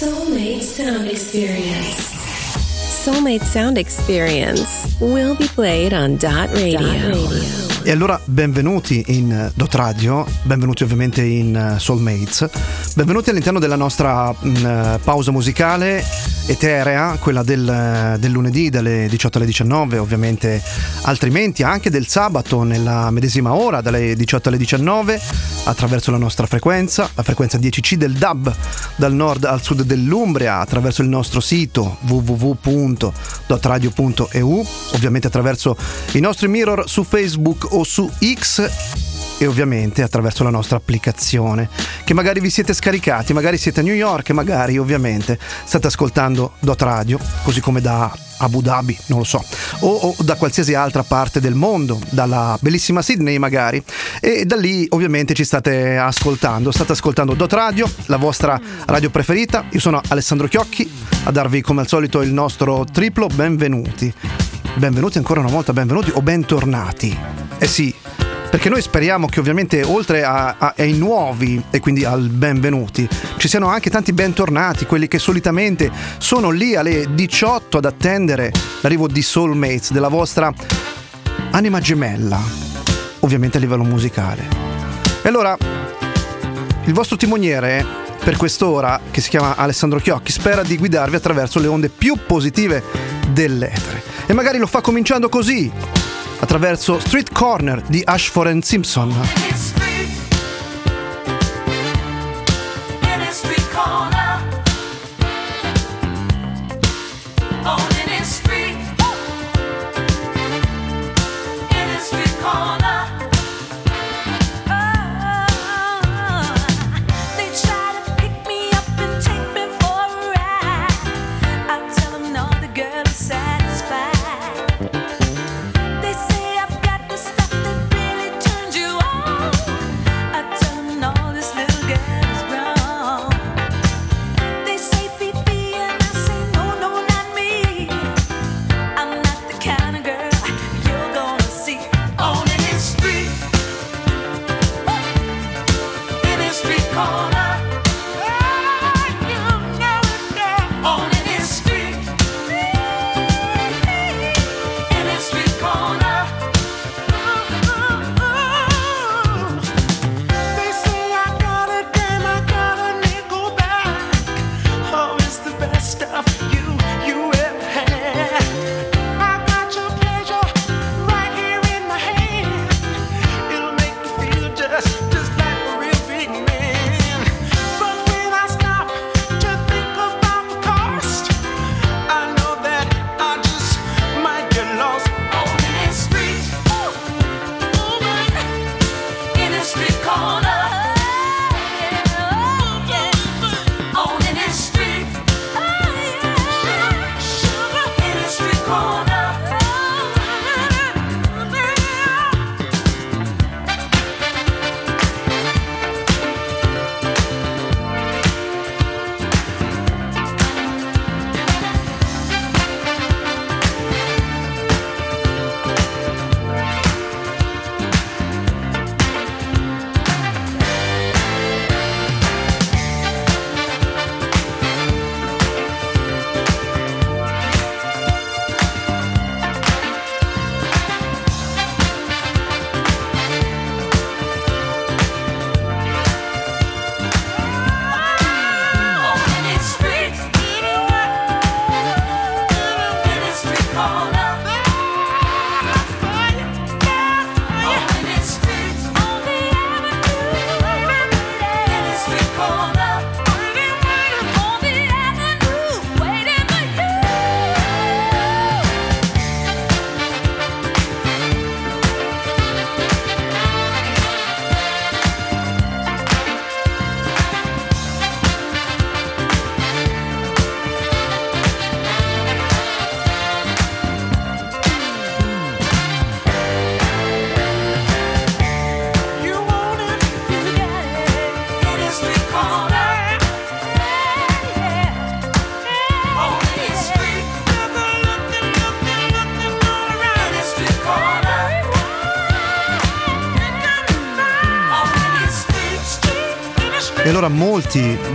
Soulmate Sound Experience. Soulmate Sound Experience will be played on Dot Radio. Dot Radio. E allora benvenuti in Dot Radio, benvenuti ovviamente in eh, Soulmates, benvenuti all'interno della nostra mh, mm, pausa musicale eterea, quella del, eh, del, lunedì dalle 18 alle 19, ovviamente altrimenti anche del sabato nella medesima ora dalle 18 alle 19 attraverso la nostra frequenza, la frequenza 10C del DAB dal nord al sud dell'Umbria, attraverso il nostro sito www.dotradio.eu, ovviamente attraverso i nostri mirror su Facebook o su X e ovviamente attraverso la nostra applicazione. Che magari vi siete scaricati, magari siete a New York, magari ovviamente state ascoltando Dot Radio, così come da Abu Dhabi, non lo so, o, o, da qualsiasi altra parte del mondo, dalla bellissima Sydney magari, e da lì ovviamente ci state ascoltando, state ascoltando Dot Radio, la vostra radio preferita, io sono Alessandro Chiocchi, a darvi come al solito il nostro triplo. Benvenuti. Benvenuti ancora una volta, benvenuti o bentornati. Eh sì, perché noi speriamo che ovviamente oltre a, a, ai nuovi e quindi al benvenuti ci siano anche tanti bentornati, quelli che solitamente sono lì alle 18 ad attendere l'arrivo di Soulmates, della vostra anima gemella, ovviamente a livello musicale. E allora, il vostro timoniere per quest'ora, che si chiama Alessandro Chiocchi, spera di guidarvi attraverso le onde più positive dell'etere. E magari lo fa cominciando così, attraverso Street Corner di Ashford Simpson.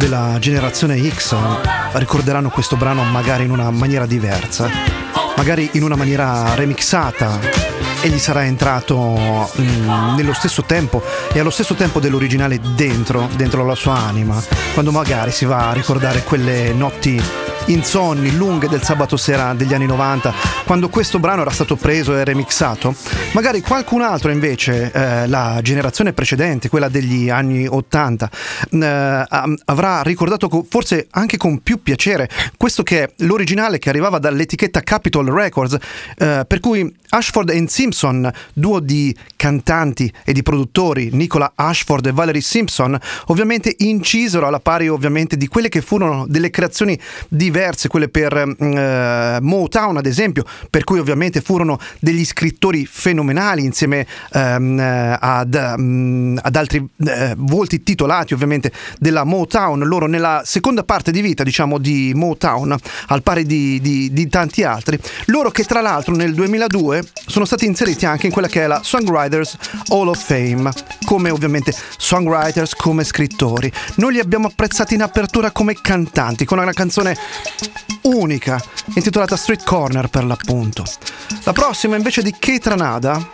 Della generazione X ricorderanno questo brano magari in una maniera diversa, magari in una maniera remixata. E gli sarà entrato mm, nello stesso tempo e allo stesso tempo dell'originale dentro, dentro la sua anima, quando magari si va a ricordare quelle notti insonni, lunghe del sabato sera degli anni 90, quando questo brano era stato preso e remixato. Magari qualcun altro invece, eh, la generazione precedente, quella degli anni 80, eh, avrà ricordato co- forse anche con più piacere questo che è l'originale che arrivava dall'etichetta Capitol Records, eh, per cui Ashford e Simpson, duo di cantanti e di produttori, Nicola Ashford e Valerie Simpson, ovviamente incisero alla pari ovviamente di quelle che furono delle creazioni diverse, quelle per eh, Motown ad esempio, per cui ovviamente furono degli scrittori fenomenali insieme ehm, ad, um, ad, altri eh, volti titolati ovviamente della Motown, loro nella seconda parte di vita diciamo di Motown, al pari di, di, di tanti altri, loro che tra l'altro nel 2002 sono stati inseriti anche in quella che è la Songwriters Hall of Fame, come ovviamente songwriters, come scrittori. Noi li abbiamo apprezzati in apertura come cantanti, con una canzone unica, intitolata Street Corner per l'appunto. La prossima invece di Kate Ranada,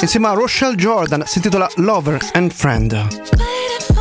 insieme a Rochelle Jordan, si intitola Lover and Friend.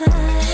inside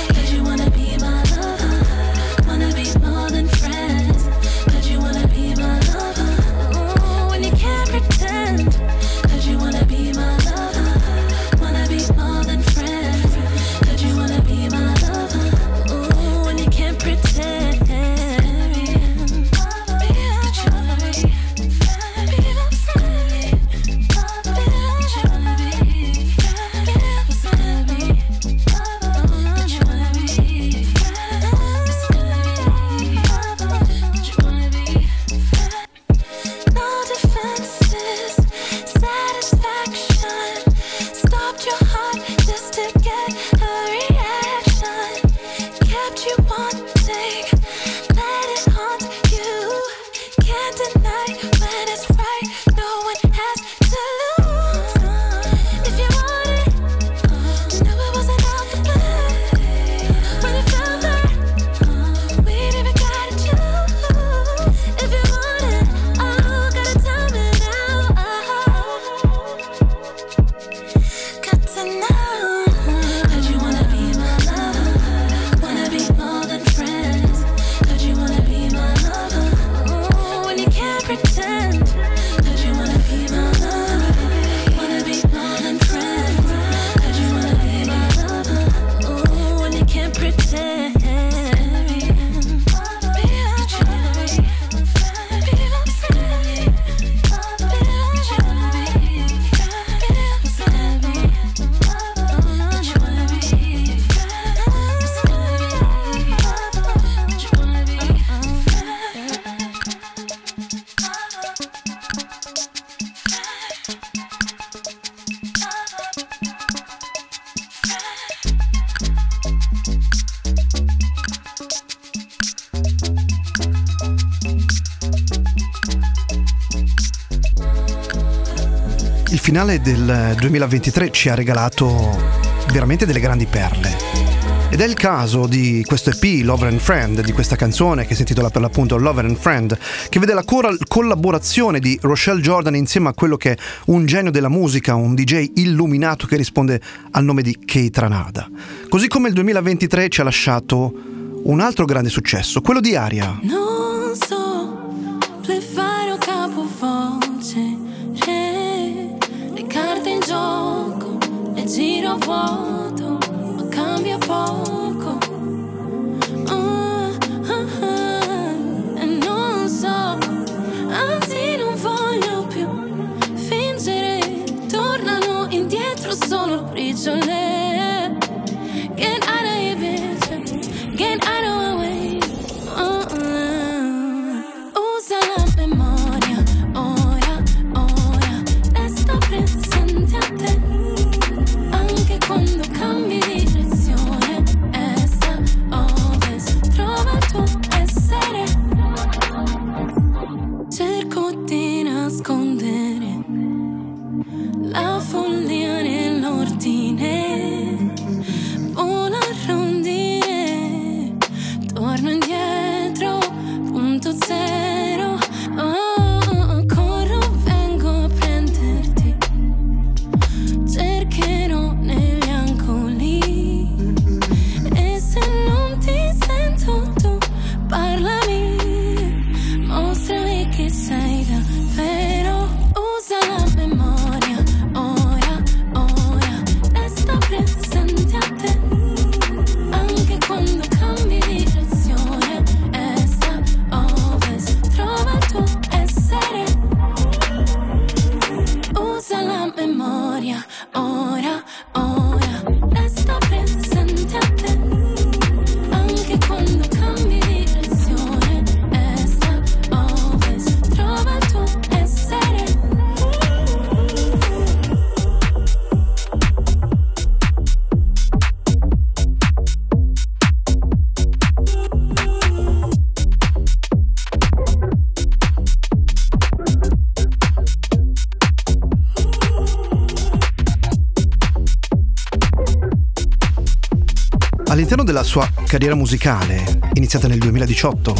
finale del 2023 ci ha regalato veramente delle grandi perle. Ed è il caso di questo EP Lover and Friend, di questa canzone che si intitola per l'appunto Lover and Friend, che vede la cor- collaborazione di Rochelle Jordan insieme a quello che è un genio della musica, un DJ illuminato che risponde al nome di Kate Ranada. Così come il 2023 ci ha lasciato un altro grande successo, quello di Aria. Non cuanto cambia por carriera musicale, iniziata nel 2018,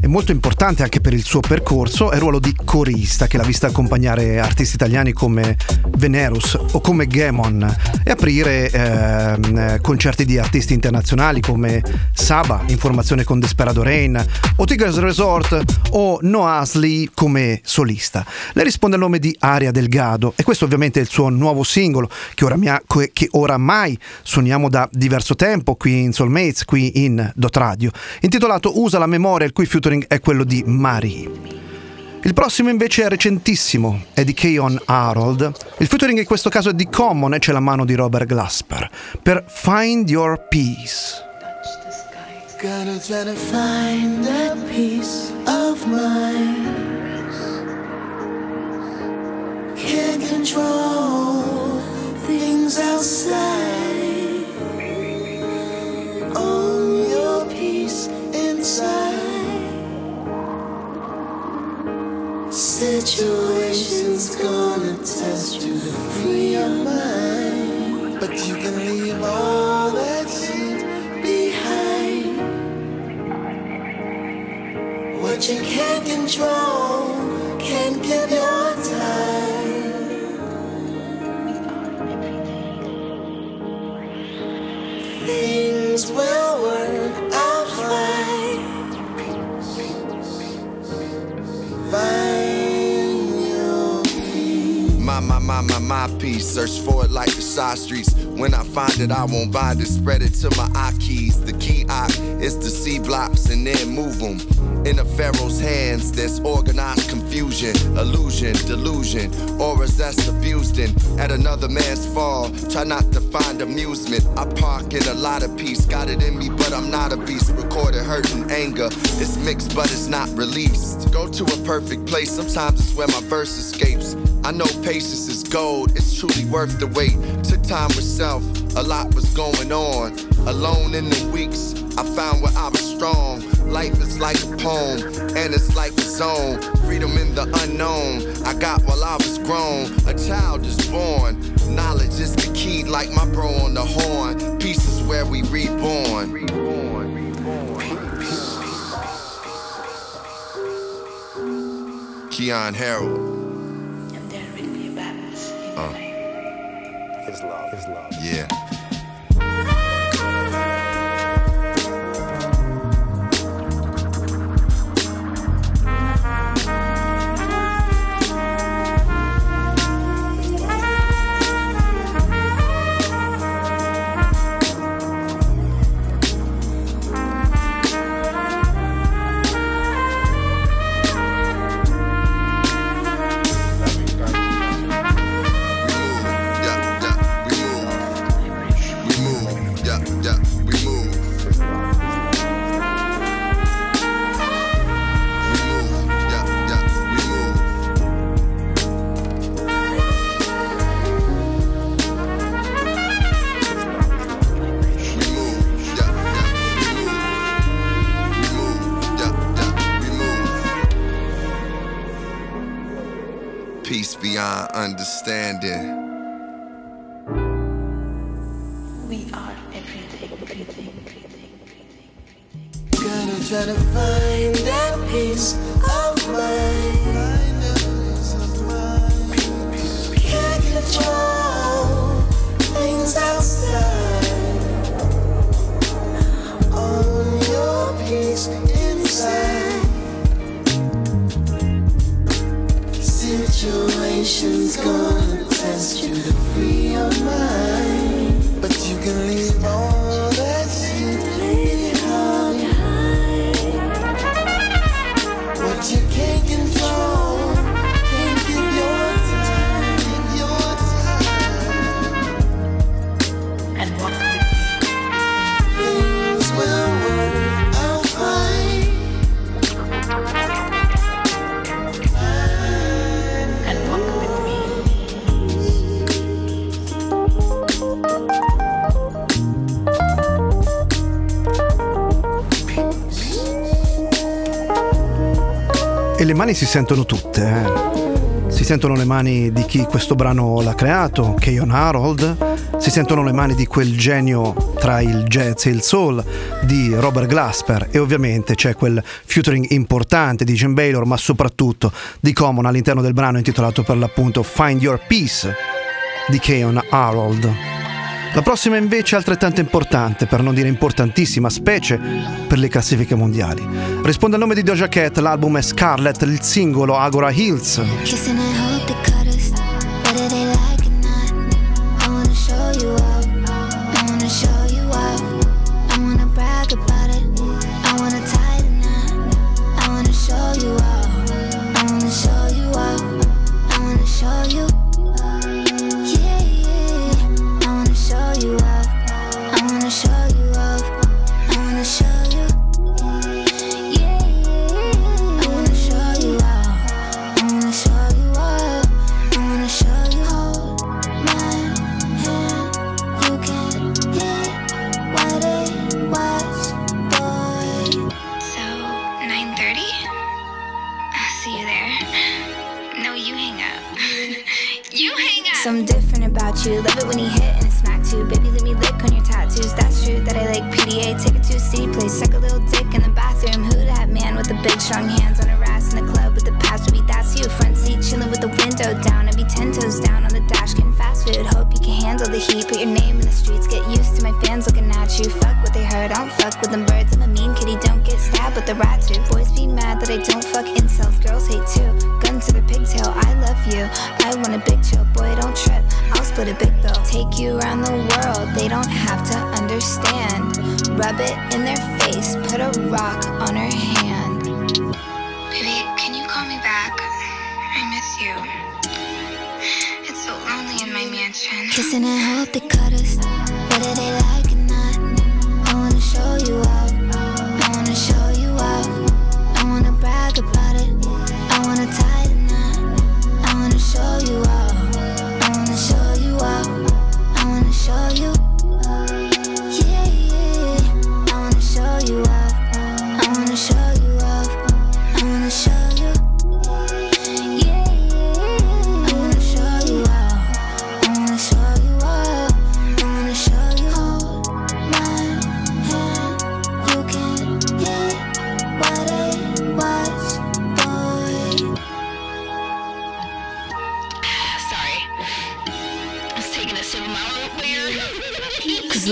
è molto importante anche per il suo percorso è il ruolo di corista che l'ha vista accompagnare artisti italiani come Venerus o come Gemon e aprire ehm, concerti di artisti internazionali come Saba in formazione con Desperado Rain o Tigers Resort o Noasli come solista. Lei risponde al nome di Aria Delgado e questo ovviamente è il suo nuovo singolo che, oramia- che oramai suoniamo da diverso tempo qui in Soulmates, qui in Dot Radio, intitolato Usa la memoria, il cui featuring è quello di Mari. Il prossimo invece è recentissimo, è di Keon Harold. Il featuring in questo caso è di Common e c'è la mano di Robert Glasper per Find Your Peace. Gonna try to find that peace of mind. Can't control things outside. Own your peace inside. Situations gonna test you free your mind. But you can leave all that shit behind. What you can't control, can't give your time. Things will work My, my, my, piece. Search for it like the side streets. When I find it, I won't bind it. Spread it to my eye keys. The key I is to see blocks and then move them. In a pharaoh's hands, there's organized confusion, illusion, delusion, auras that's abused in. At another man's fall, try not to find amusement. I park in a lot of peace. Got it in me, but I'm not a beast. Recorded hurt and anger. It's mixed, but it's not released. Go to a perfect place. Sometimes it's where my verse escapes. I know patience is gold, it's truly worth the wait. Took time with self, a lot was going on. Alone in the weeks, I found where I was strong. Life is like a poem, and it's like a zone. Freedom in the unknown, I got while I was grown. A child is born, knowledge is the key, like my bro on the horn. Peace is where we reborn. Keon Harold. And there will be a balance uh. In Uh. life. His love, his love. Yeah. mani si sentono tutte. Eh. Si sentono le mani di chi questo brano l'ha creato, Keon Harold, si sentono le mani di quel genio tra il jazz e il soul di Robert Glasper e ovviamente c'è quel featuring importante di Jim Baylor, ma soprattutto di Common all'interno del brano intitolato per l'appunto Find Your Peace di Keon Harold. La prossima invece è altrettanto importante, per non dire importantissima, specie per le classifiche mondiali. Risponde al nome di Doja Cat, l'album è Scarlet, il singolo Agora Hills.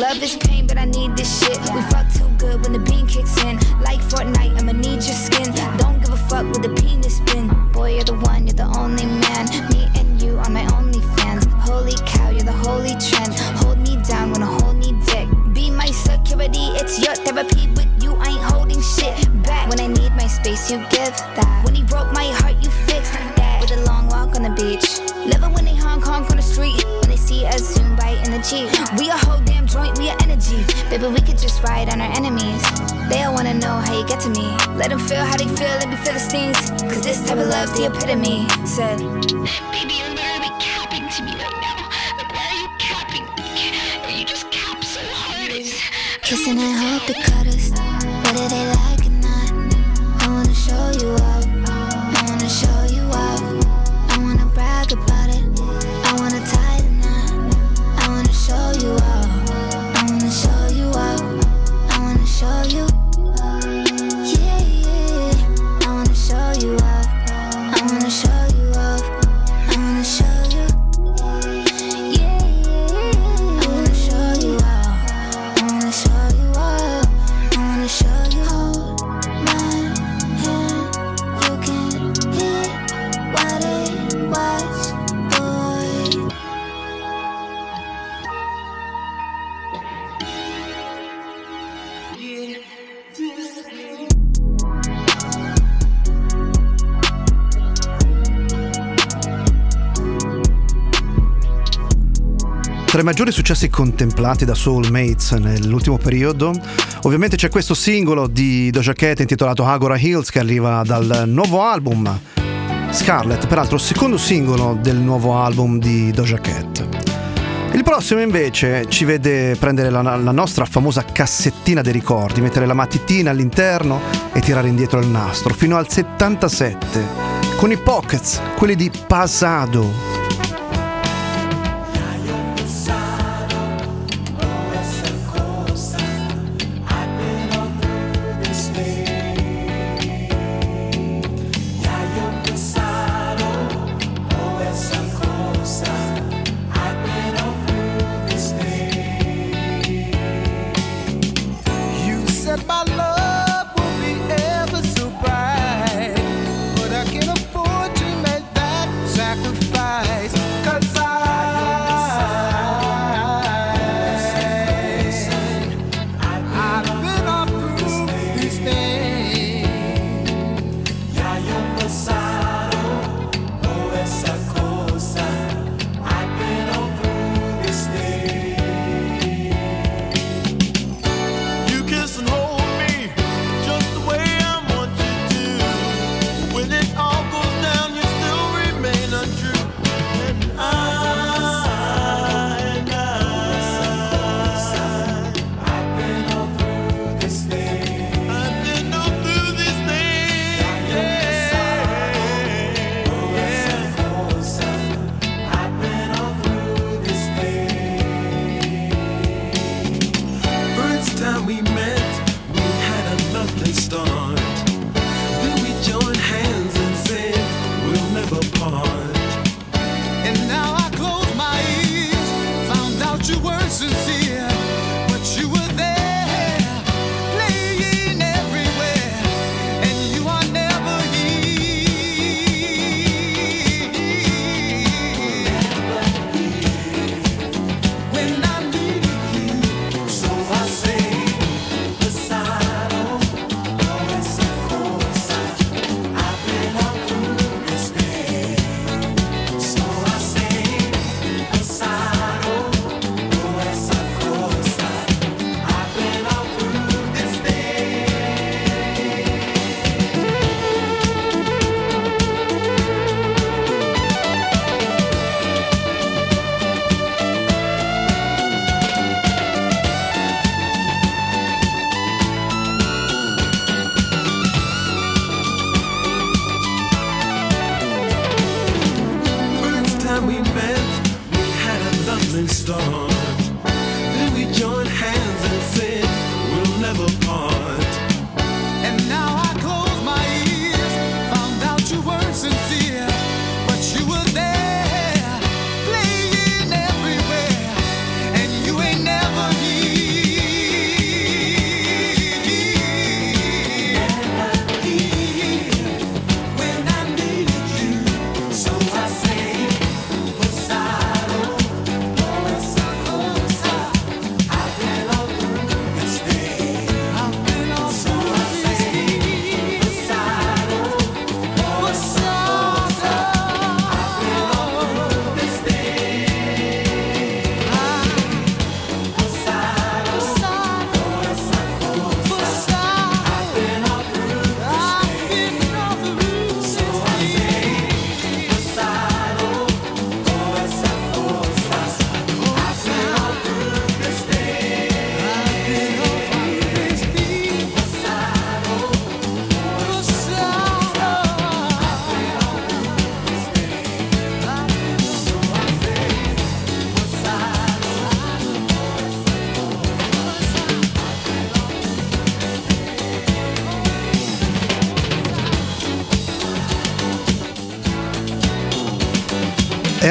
Love is pain, but I need this shit. We fuck too good when the bean kicks in. Like Fortnite, I'ma need your skin. Don't give a fuck with the pain. Maybe we could just ride on our enemies. They all wanna know how you get to me. Let them feel how they feel, let me feel the stings. Cause this type of love's the epitome. Said, Baby, you're literally capping to me right now. Like, why are you capping me? You just cap so hard. Kissing and hope it cut us. Tra i maggiori successi contemplati da Soulmates nell'ultimo periodo, ovviamente c'è questo singolo di Doja Cat intitolato Agora Hills che arriva dal nuovo album Scarlet, peraltro secondo singolo del nuovo album di Doja Cat. Il prossimo invece ci vede prendere la, la, nostra famosa cassettina dei ricordi, mettere la matitina all'interno e tirare indietro il nastro fino al 77 con i pockets, quelli di Pasado.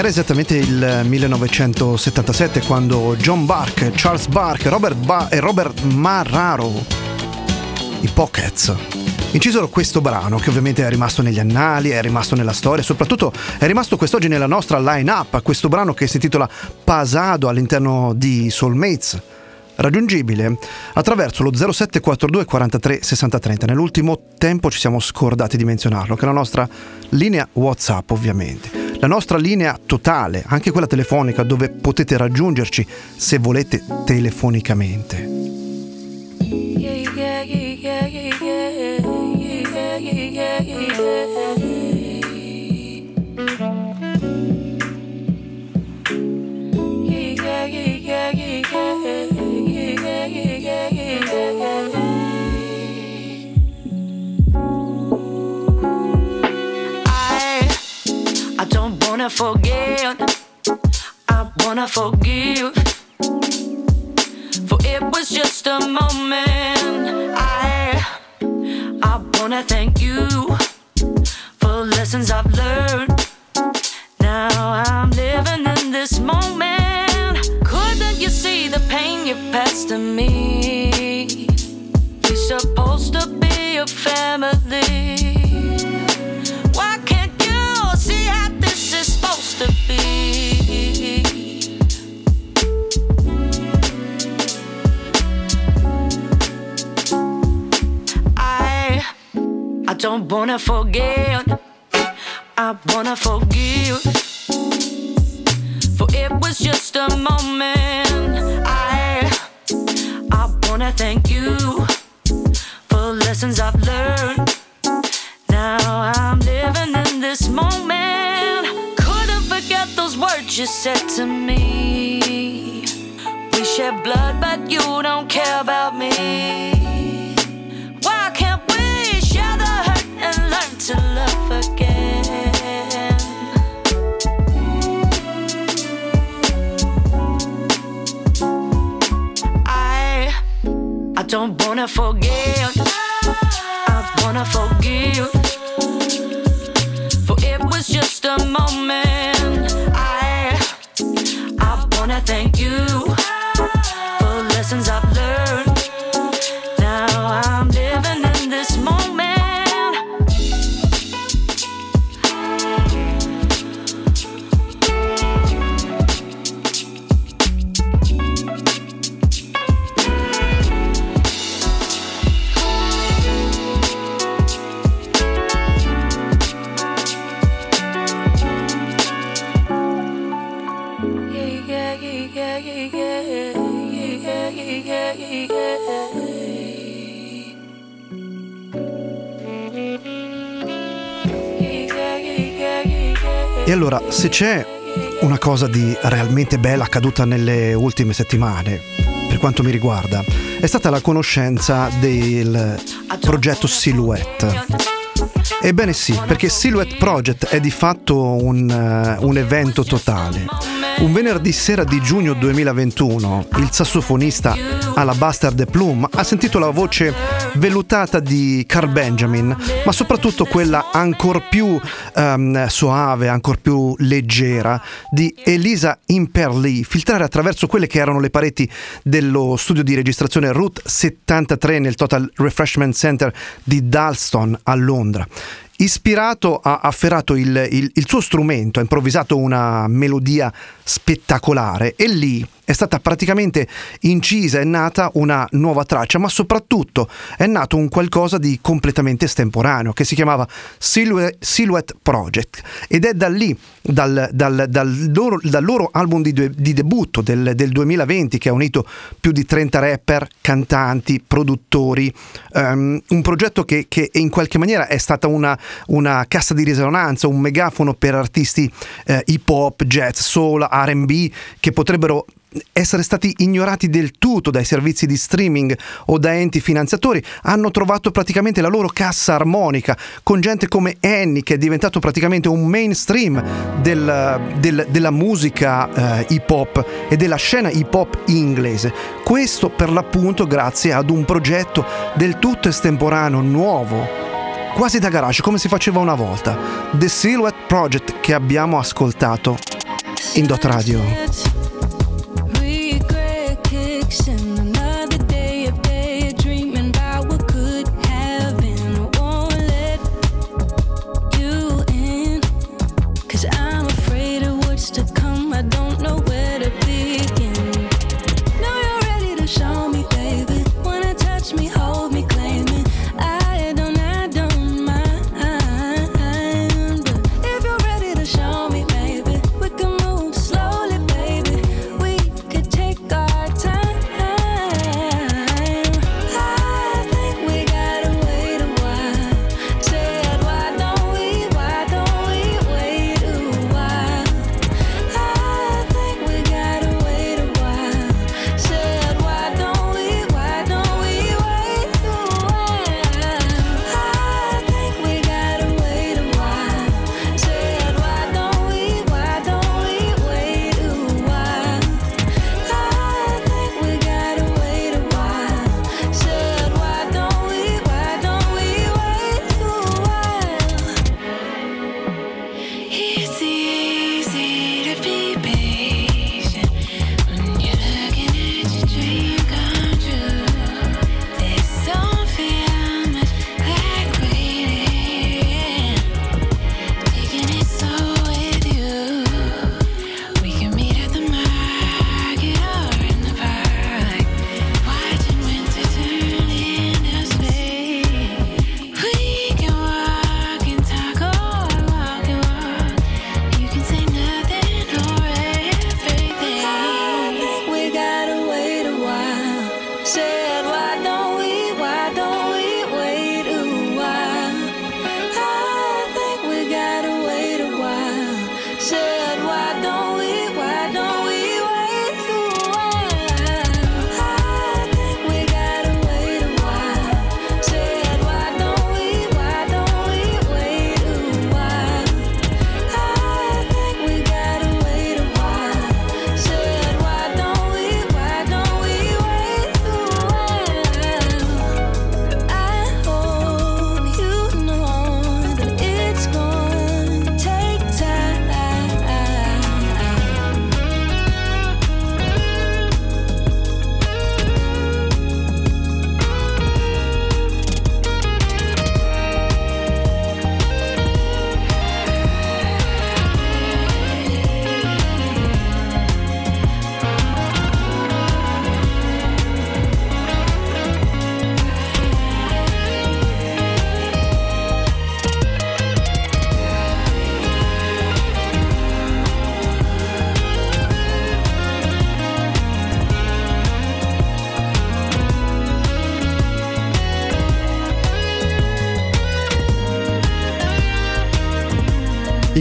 Esattamente il 1977 quando John Bark, Charles Bark Robert ba- e Robert Marraro, i Pockets, incisero questo brano che ovviamente è rimasto negli annali, è rimasto nella storia, soprattutto è rimasto quest'oggi nella nostra line-up, questo brano che si intitola Pasado all'interno di Soulmates raggiungibile attraverso lo 0742 43 60 30. Nell'ultimo tempo ci siamo scordati di menzionarlo, che è la nostra linea WhatsApp ovviamente. La nostra linea totale, anche quella telefonica, dove potete raggiungerci se volete telefonicamente. I just a moment. I I wanna thank you se c'è una cosa di realmente bella accaduta nelle ultime settimane, per quanto mi riguarda, è stata la conoscenza del progetto Silhouette. Ebbene sì, perché Silhouette Project è di fatto un, eh, un evento totale. Un venerdì sera di giugno 2021 il sassofonista Alabaster de Plume ha sentito la voce vellutata di Carl Benjamin, ma soprattutto quella ancor più ehm, soave, ancor più leggera di Elisa Imperly filtrare attraverso quelle che erano le pareti dello studio di registrazione Route 73 nel Total Refreshment Center di Dalston a Londra. Ispirato ha afferrato il, il- il suo strumento, ha improvvisato una melodia spettacolare e lì è stata praticamente incisa e nata una nuova traccia, ma soprattutto è nato un qualcosa di completamente estemporaneo che si chiamava Silhouette, Project ed è da lì, dal, dal- dal loro, dal loro album di, de- di debutto del, del 2020 che ha unito più di 30 rapper, cantanti, produttori, ehm, un progetto che, che in qualche maniera è stata una, una cassa di risonanza, un megafono per artisti eh, hip hop, jazz, soul, RB che potrebbero essere stati ignorati del tutto dai servizi di streaming o da enti finanziatori, hanno trovato praticamente la loro cassa armonica con gente come Annie che è diventato praticamente un mainstream del- del- della musica eh, hip hop e della scena hip hop inglese. Questo per l'appunto grazie ad un progetto del tutto estemporaneo, nuovo, quasi da garage, come si faceva una volta. The Silhouette Project che abbiamo ascoltato in Dot Radio.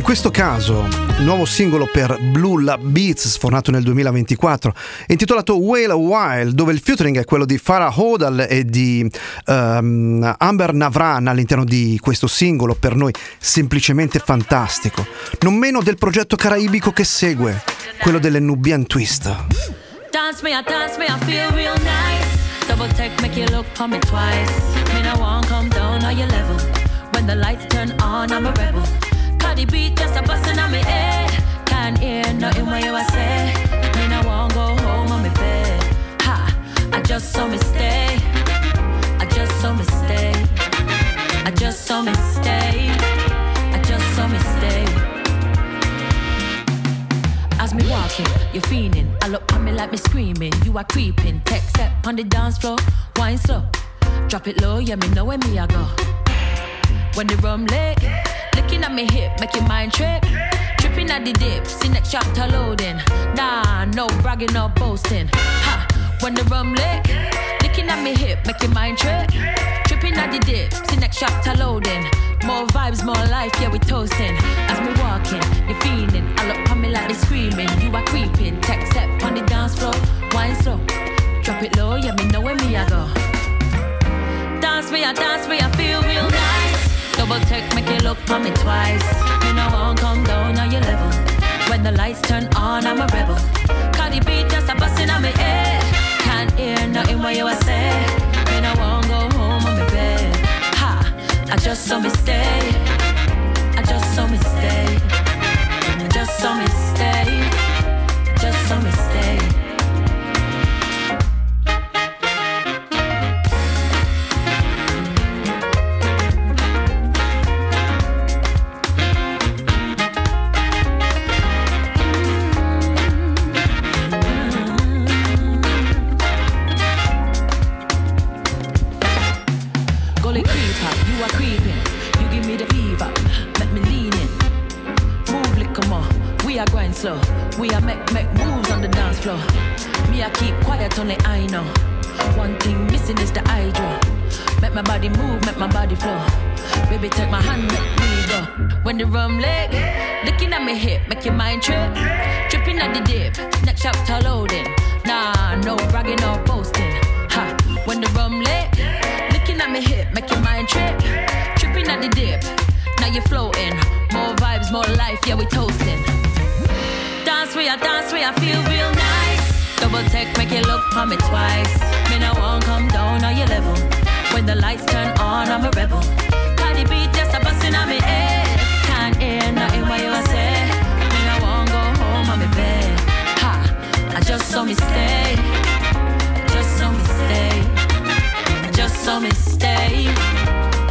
Questo caso, il nuovo singolo per Blue Lab Beats, sfornato nel 2024, è intitolato Whale a While, dove il featuring è quello di Farah Hodal e di ehm, Amber Navran all'interno di questo singolo, per noi semplicemente fantastico. Non meno del progetto caraibico che segue, quello delle Nubian Twist. Dance me, I dance me, I feel real nice. Double take, make you look for me twice. Me no want come down on your level. When the lights turn on, I'm a rebel. Cardi beat just a bustin' on me head. Can't hear nothing what you a say. Me no want go home on me bed. Ha, I just saw me stay. I just saw me stay. I just saw me stay. I just saw me stay. As me walking, you're fiending. I look on me like me screaming. You are creeping. Tech step on the dance floor, wine slow. Drop it low, yeah, me know where me I go. When the rum lit, looking at me hip, make your mind trip. Tripping at the dip, see next chapter loading. Nah, no bragging or boasting. Ha, when the rum lit, looking at me hip, make your mind trip. Tripping at the dip, see next chapter loading. More vibes, more life, yeah, we toasting. As we walking, you're feeling. I look on me like me screaming. You are creeping. Tech step on the dance floor, wine slow. Drop it low, yeah, me know where me I go. Dance me, I dance me, I feel. Double take, make you look for me twice. Me no won't come down on your level. When the lights turn on, I'm a rebel. Cardi B just a bustin' on me head. Can't hear nothing what you a say. Me no won't go home on me bed. Ha, I just saw me stay. I just saw me stay. I just saw me stay. Just saw me stay. Make my body flow. Baby, take my hand, make me go. When the rum leg, looking at me hip, make your mind trip. Tripping at the dip, next chapter loading. Nah, no bragging or boasting. Ha, when the rum leg, looking at me hip, make your mind trip. Tripping at the dip, now you're floating. More vibes, more life, yeah, we toasting. Dance we, I dance we, I feel real nice. Double take, make you look for me twice. Me no won't come down on your level. When the lights turn on, I'm a rebel. Cardi B just a bustin' on me head. Can't hear nothing what you say. Me no won't go home on me bed. Ha, I just saw me stay. Just saw me stay. I just saw me stay.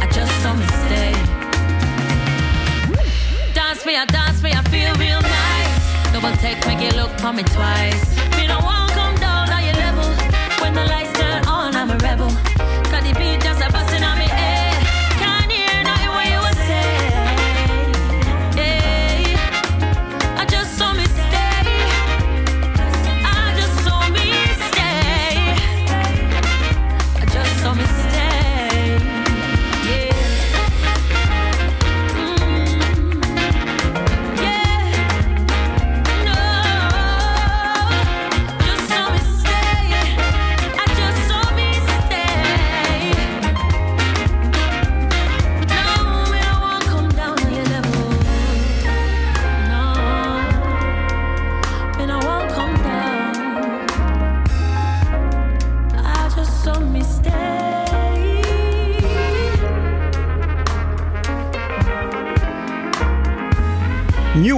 I just saw me stay. Dance me, I dance me, I feel real nice. Double take, make you look for me twice.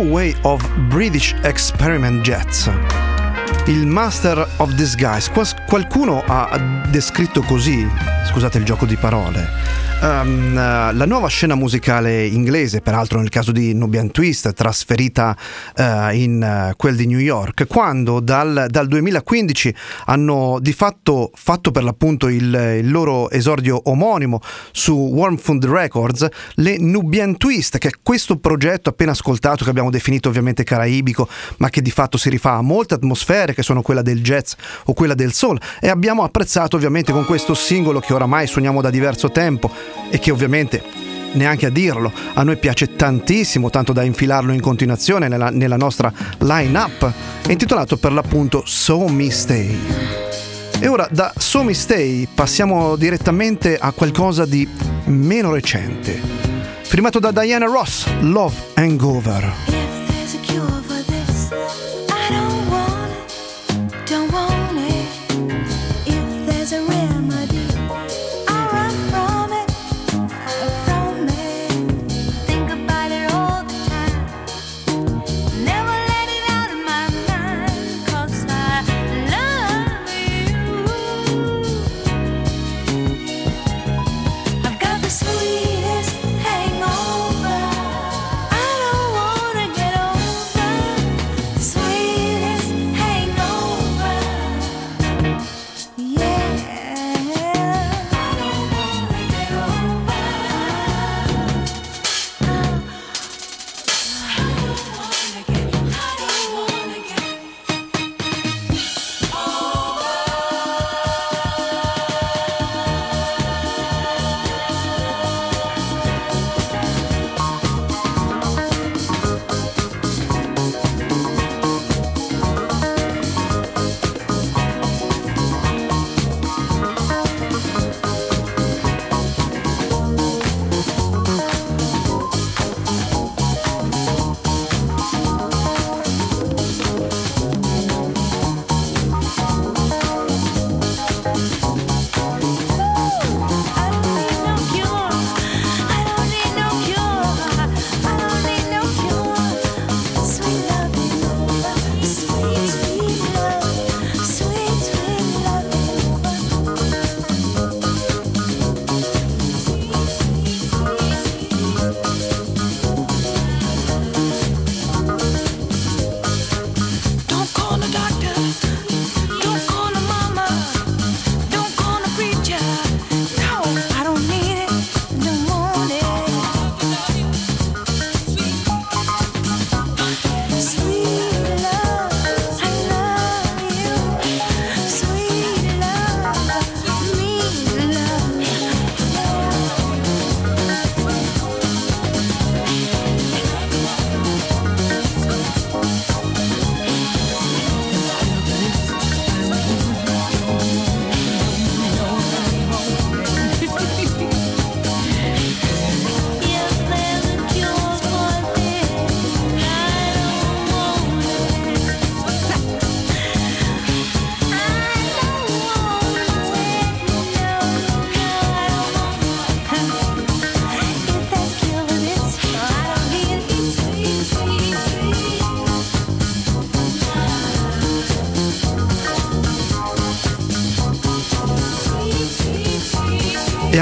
New Way of British Experiment Jets. Il Master of Disguise. Qualcuno ha descritto così, scusate il gioco di parole, eh, la nuova scena musicale inglese, peraltro nel caso di Nubian Twist, trasferita eh, in eh, quel di New York, quando dal, dal 2015 hanno di fatto fatto per l'appunto il, il loro esordio omonimo su Warm Fund Records, le Nubian Twist, che è questo progetto appena ascoltato che abbiamo definito ovviamente caraibico, ma che di fatto si rifà a molte atmosfere che sono quella del jazz o quella del soul. E abbiamo apprezzato ovviamente con questo singolo che oramai suoniamo da diverso tempo e che ovviamente neanche a dirlo. A noi piace tantissimo, tanto da infilarlo in continuazione nella, nella nostra line-up, è intitolato per l'appunto So Me Stay. E ora da So Me Stay passiamo direttamente a qualcosa di meno recente. Firmato da Diana Ross, Love Hangover. There's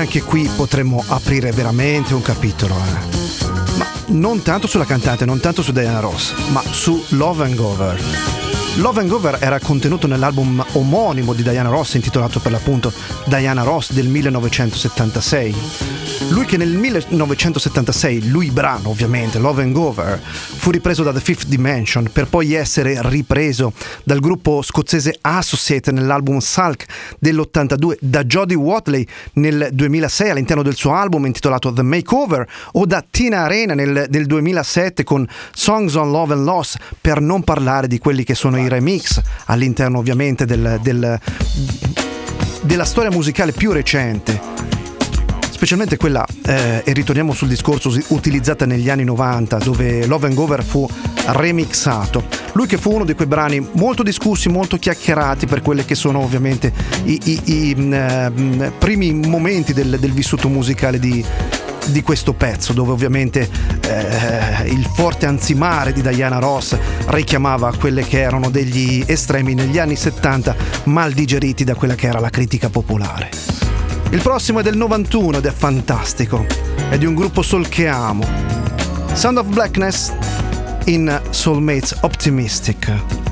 anche qui potremmo aprire veramente un capitolo. eh. Ma non tanto sulla cantante, non tanto su Diana Ross, ma su Love Hangover. Love Hangover era contenuto nell'album omonimo di Diana Ross intitolato per l'appunto Diana Ross del 1976. Lui che nel 1976, lui brano ovviamente, Love Hangover, fu ripreso da The Fifth Dimension per poi essere ripreso dal gruppo scozzese Associate nell'album Sulk dell'82, da Jodie Watley nel 2006 all'interno del suo album intitolato The Makeover o da Tina Arena nel, del 2007 con Songs on Love and Loss per non parlare di quelli che sono i remix all'interno ovviamente del- del, della storia musicale più recente specialmente quella, eh, e ritorniamo sul discorso utilizzata negli anni 90, dove Love Hangover fu remixato. Lui che fu uno di quei brani molto discussi, molto chiacchierati per quelle che sono ovviamente i, i- i, mm, eh, mm, primi momenti del, del vissuto musicale di, di questo pezzo, dove ovviamente eh, il forte anzimare di Diana Ross richiamava quelle che erano degli estremi negli anni 70 mal digeriti da quella che era la critica popolare. Il prossimo è del 91 ed è fantastico. È di un gruppo soul che amo. Sound of Blackness in Soulmates Optimistic.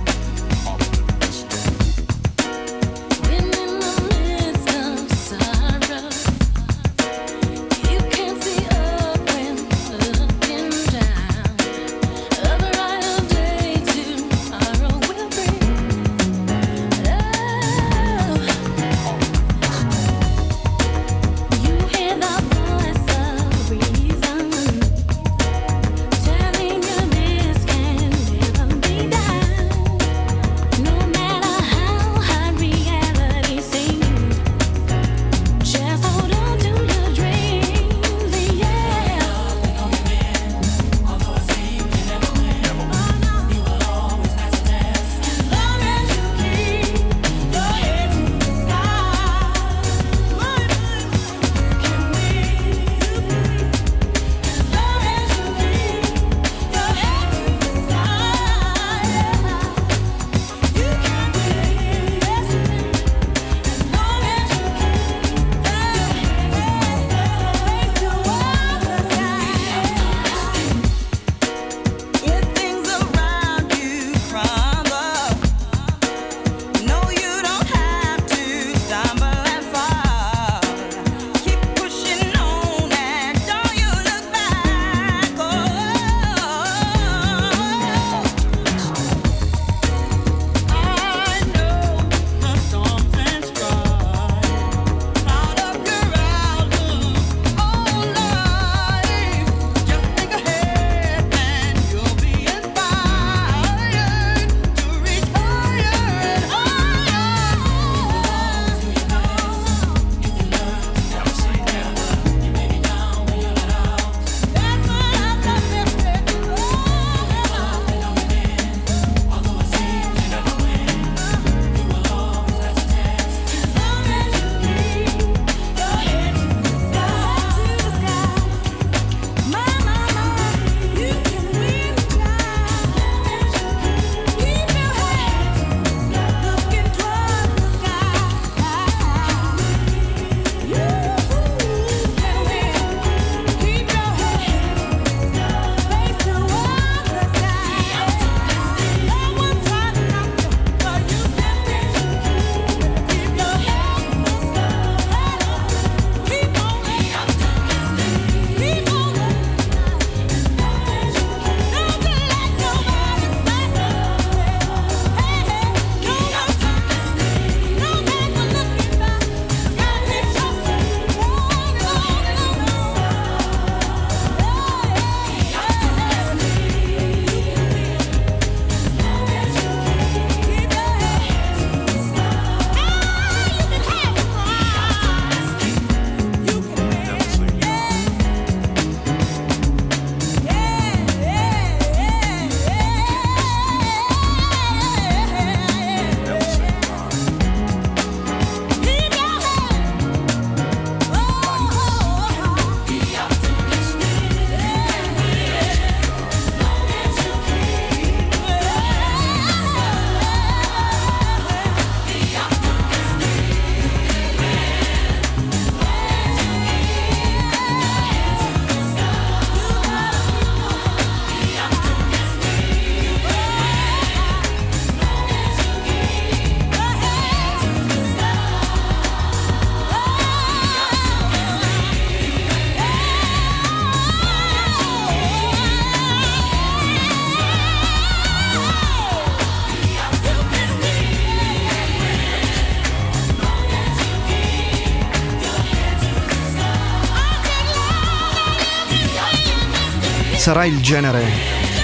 Sarà il genere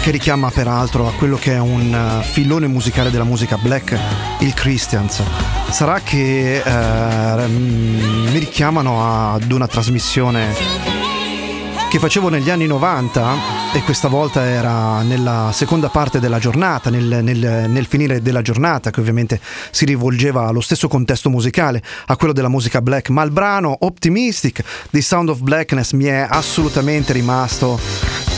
che richiama peraltro a quello che è un eh, filone musicale della musica black, il Christians. Sarà che eh, mm, mi richiamano ad una trasmissione che facevo negli anni 90 e questa volta era nella seconda parte della giornata, nel, nel- nel finire della giornata, che ovviamente si rivolgeva allo stesso contesto musicale, a quello della musica black, ma il brano Optimistic di Sound of Blackness mi è assolutamente rimasto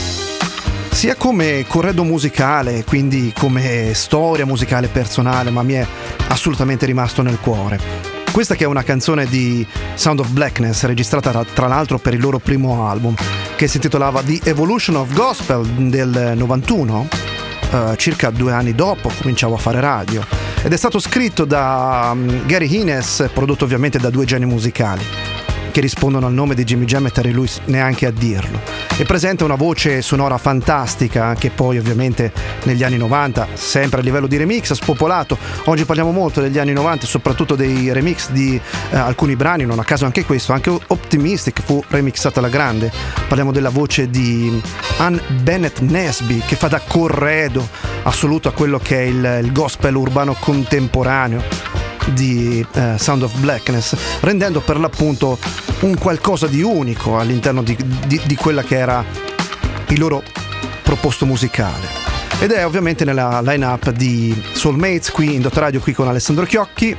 sia come corredo musicale, quindi come storia musicale personale, ma mi è assolutamente rimasto nel cuore. Questa che è una canzone di Sound of Blackness, registrata tra, l'altro per il loro primo album, che si intitolava The Evolution of Gospel del 91, eh, circa due anni dopo cominciavo a fare radio, ed è stato scritto da mm, Gary Hines, prodotto ovviamente da due geni musicali che rispondono al nome di Jimmy Jam e Terry Lewis neanche a dirlo. E presenta una voce sonora fantastica che poi ovviamente negli anni 90, sempre a livello di remix, ha spopolato. Oggi parliamo molto degli anni 90 e soprattutto dei remix di eh, alcuni brani, non a caso anche questo, anche Optimistic fu remixata alla grande. Parliamo della voce di Ann Bennett Nesby che fa da corredo assoluto a quello che è il, il gospel urbano contemporaneo di eh, Sound of Blackness, rendendo per l'appunto un qualcosa di unico all'interno di, di- di quella che era il loro proposto musicale. Ed è ovviamente nella line-up di Soulmates qui in Dot Radio, qui con Alessandro Chiocchi,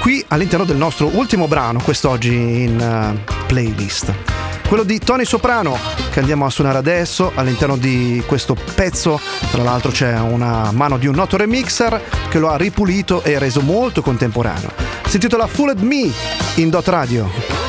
qui all'interno del nostro ultimo brano quest'oggi in eh, playlist. Quello di Tony Soprano che andiamo a suonare adesso all'interno di questo pezzo. Tra l'altro c'è una mano di un noto remixer che lo ha ripulito e reso molto contemporaneo. Si intitola Fooled Me in Dot Radio.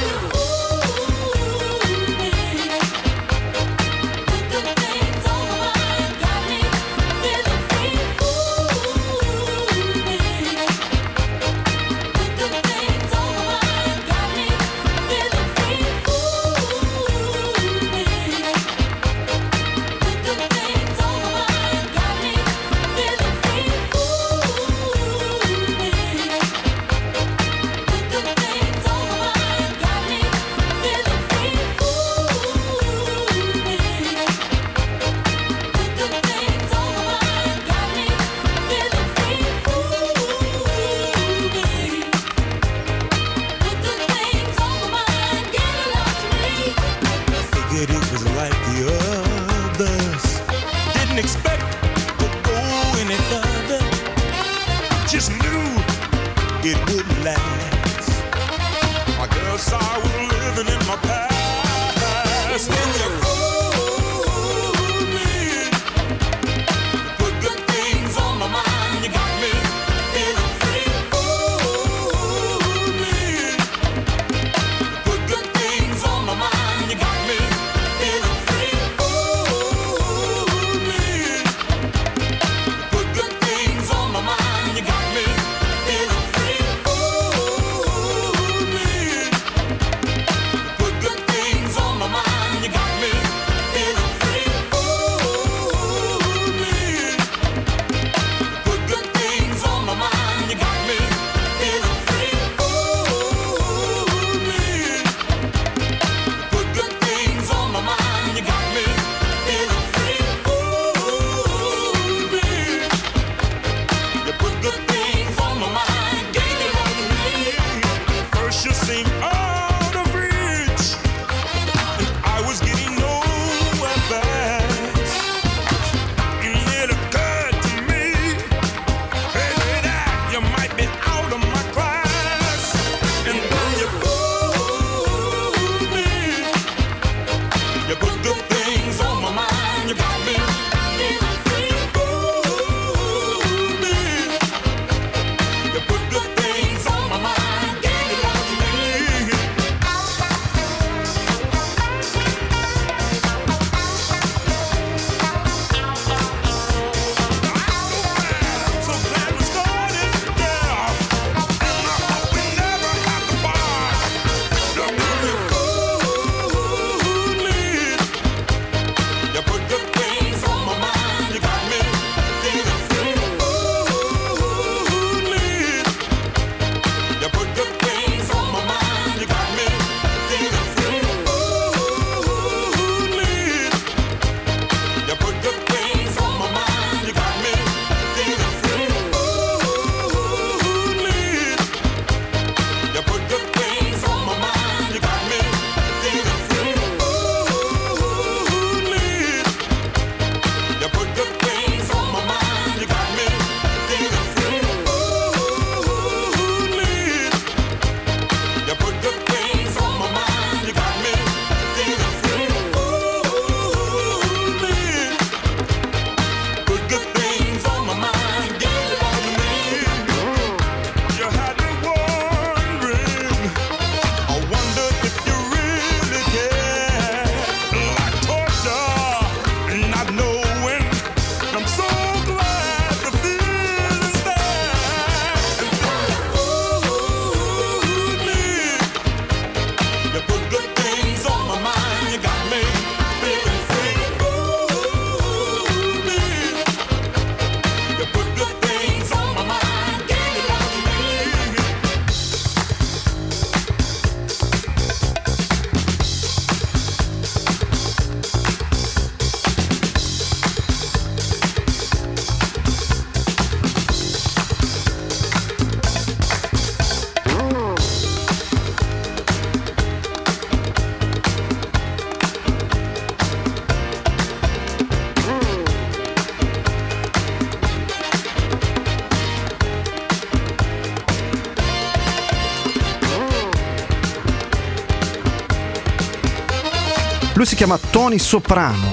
Si chiama Tony Soprano.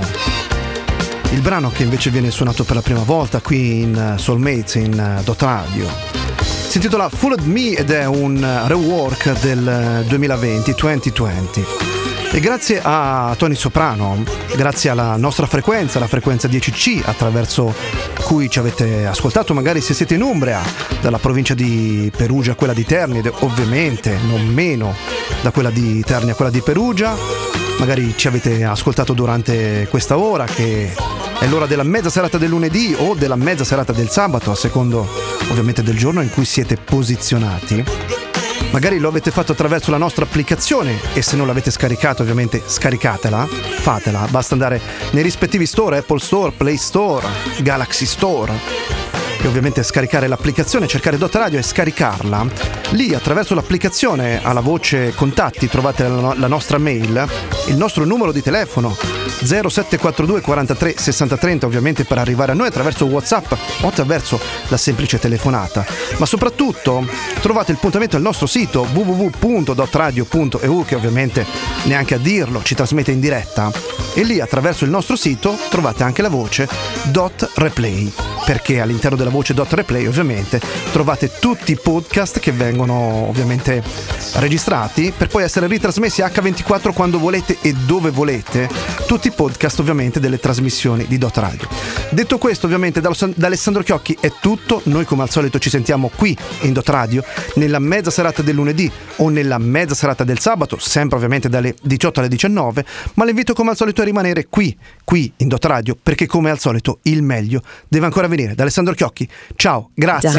Il brano che invece viene suonato per la prima volta qui in eh, Soulmates in eh, Dot Radio. Si intitola Fooled Me ed è un eh, rework del eh, 2020, 2020. E grazie a Tony Soprano, grazie alla nostra frequenza, la frequenza 10C, attraverso cui ci avete ascoltato, magari se siete in Umbria, dalla provincia di Perugia a quella di Terni, ed ovviamente non meno da quella di Terni a quella di Perugia, magari ci avete ascoltato durante questa ora che è l'ora della mezza serata del lunedì o della mezza serata del sabato, a secondo ovviamente del giorno in cui siete posizionati. Magari lo avete fatto attraverso la nostra applicazione e se non l'avete scaricata ovviamente scaricatela, fatela, basta andare nei rispettivi store, Apple Store, Play Store, Galaxy Store e ovviamente scaricare l'applicazione, cercare Dot Radio e scaricarla. Lì attraverso l'applicazione alla voce contatti trovate la, no- la nostra mail, il nostro numero di telefono 0742 43 60 30 ovviamente per arrivare a noi attraverso Whatsapp o attraverso la semplice telefonata. Ma soprattutto trovate il puntamento al nostro sito www.dotradio.eu che ovviamente neanche a dirlo ci trasmette in diretta e lì attraverso il nostro sito trovate anche la voce Dot Replay perché all'interno della voce Dot Replay ovviamente. Trovate tutti i podcast che vengono ovviamente registrati. Per poi essere ritrasmessi H24 quando volete e dove volete tutti i podcast ovviamente delle trasmissioni di Dot Radio. Detto questo ovviamente da, da Alessandro Chiocchi è tutto. Noi come al solito ci sentiamo qui in Dot Radio nella mezza serata del lunedì o nella mezza serata del sabato sempre ovviamente dalle 18 alle 19 ma l'invito come al solito a rimanere qui qui in Dot Radio perché come al solito il meglio deve ancora venire. Da Alessandro Chiocchi ciao grazie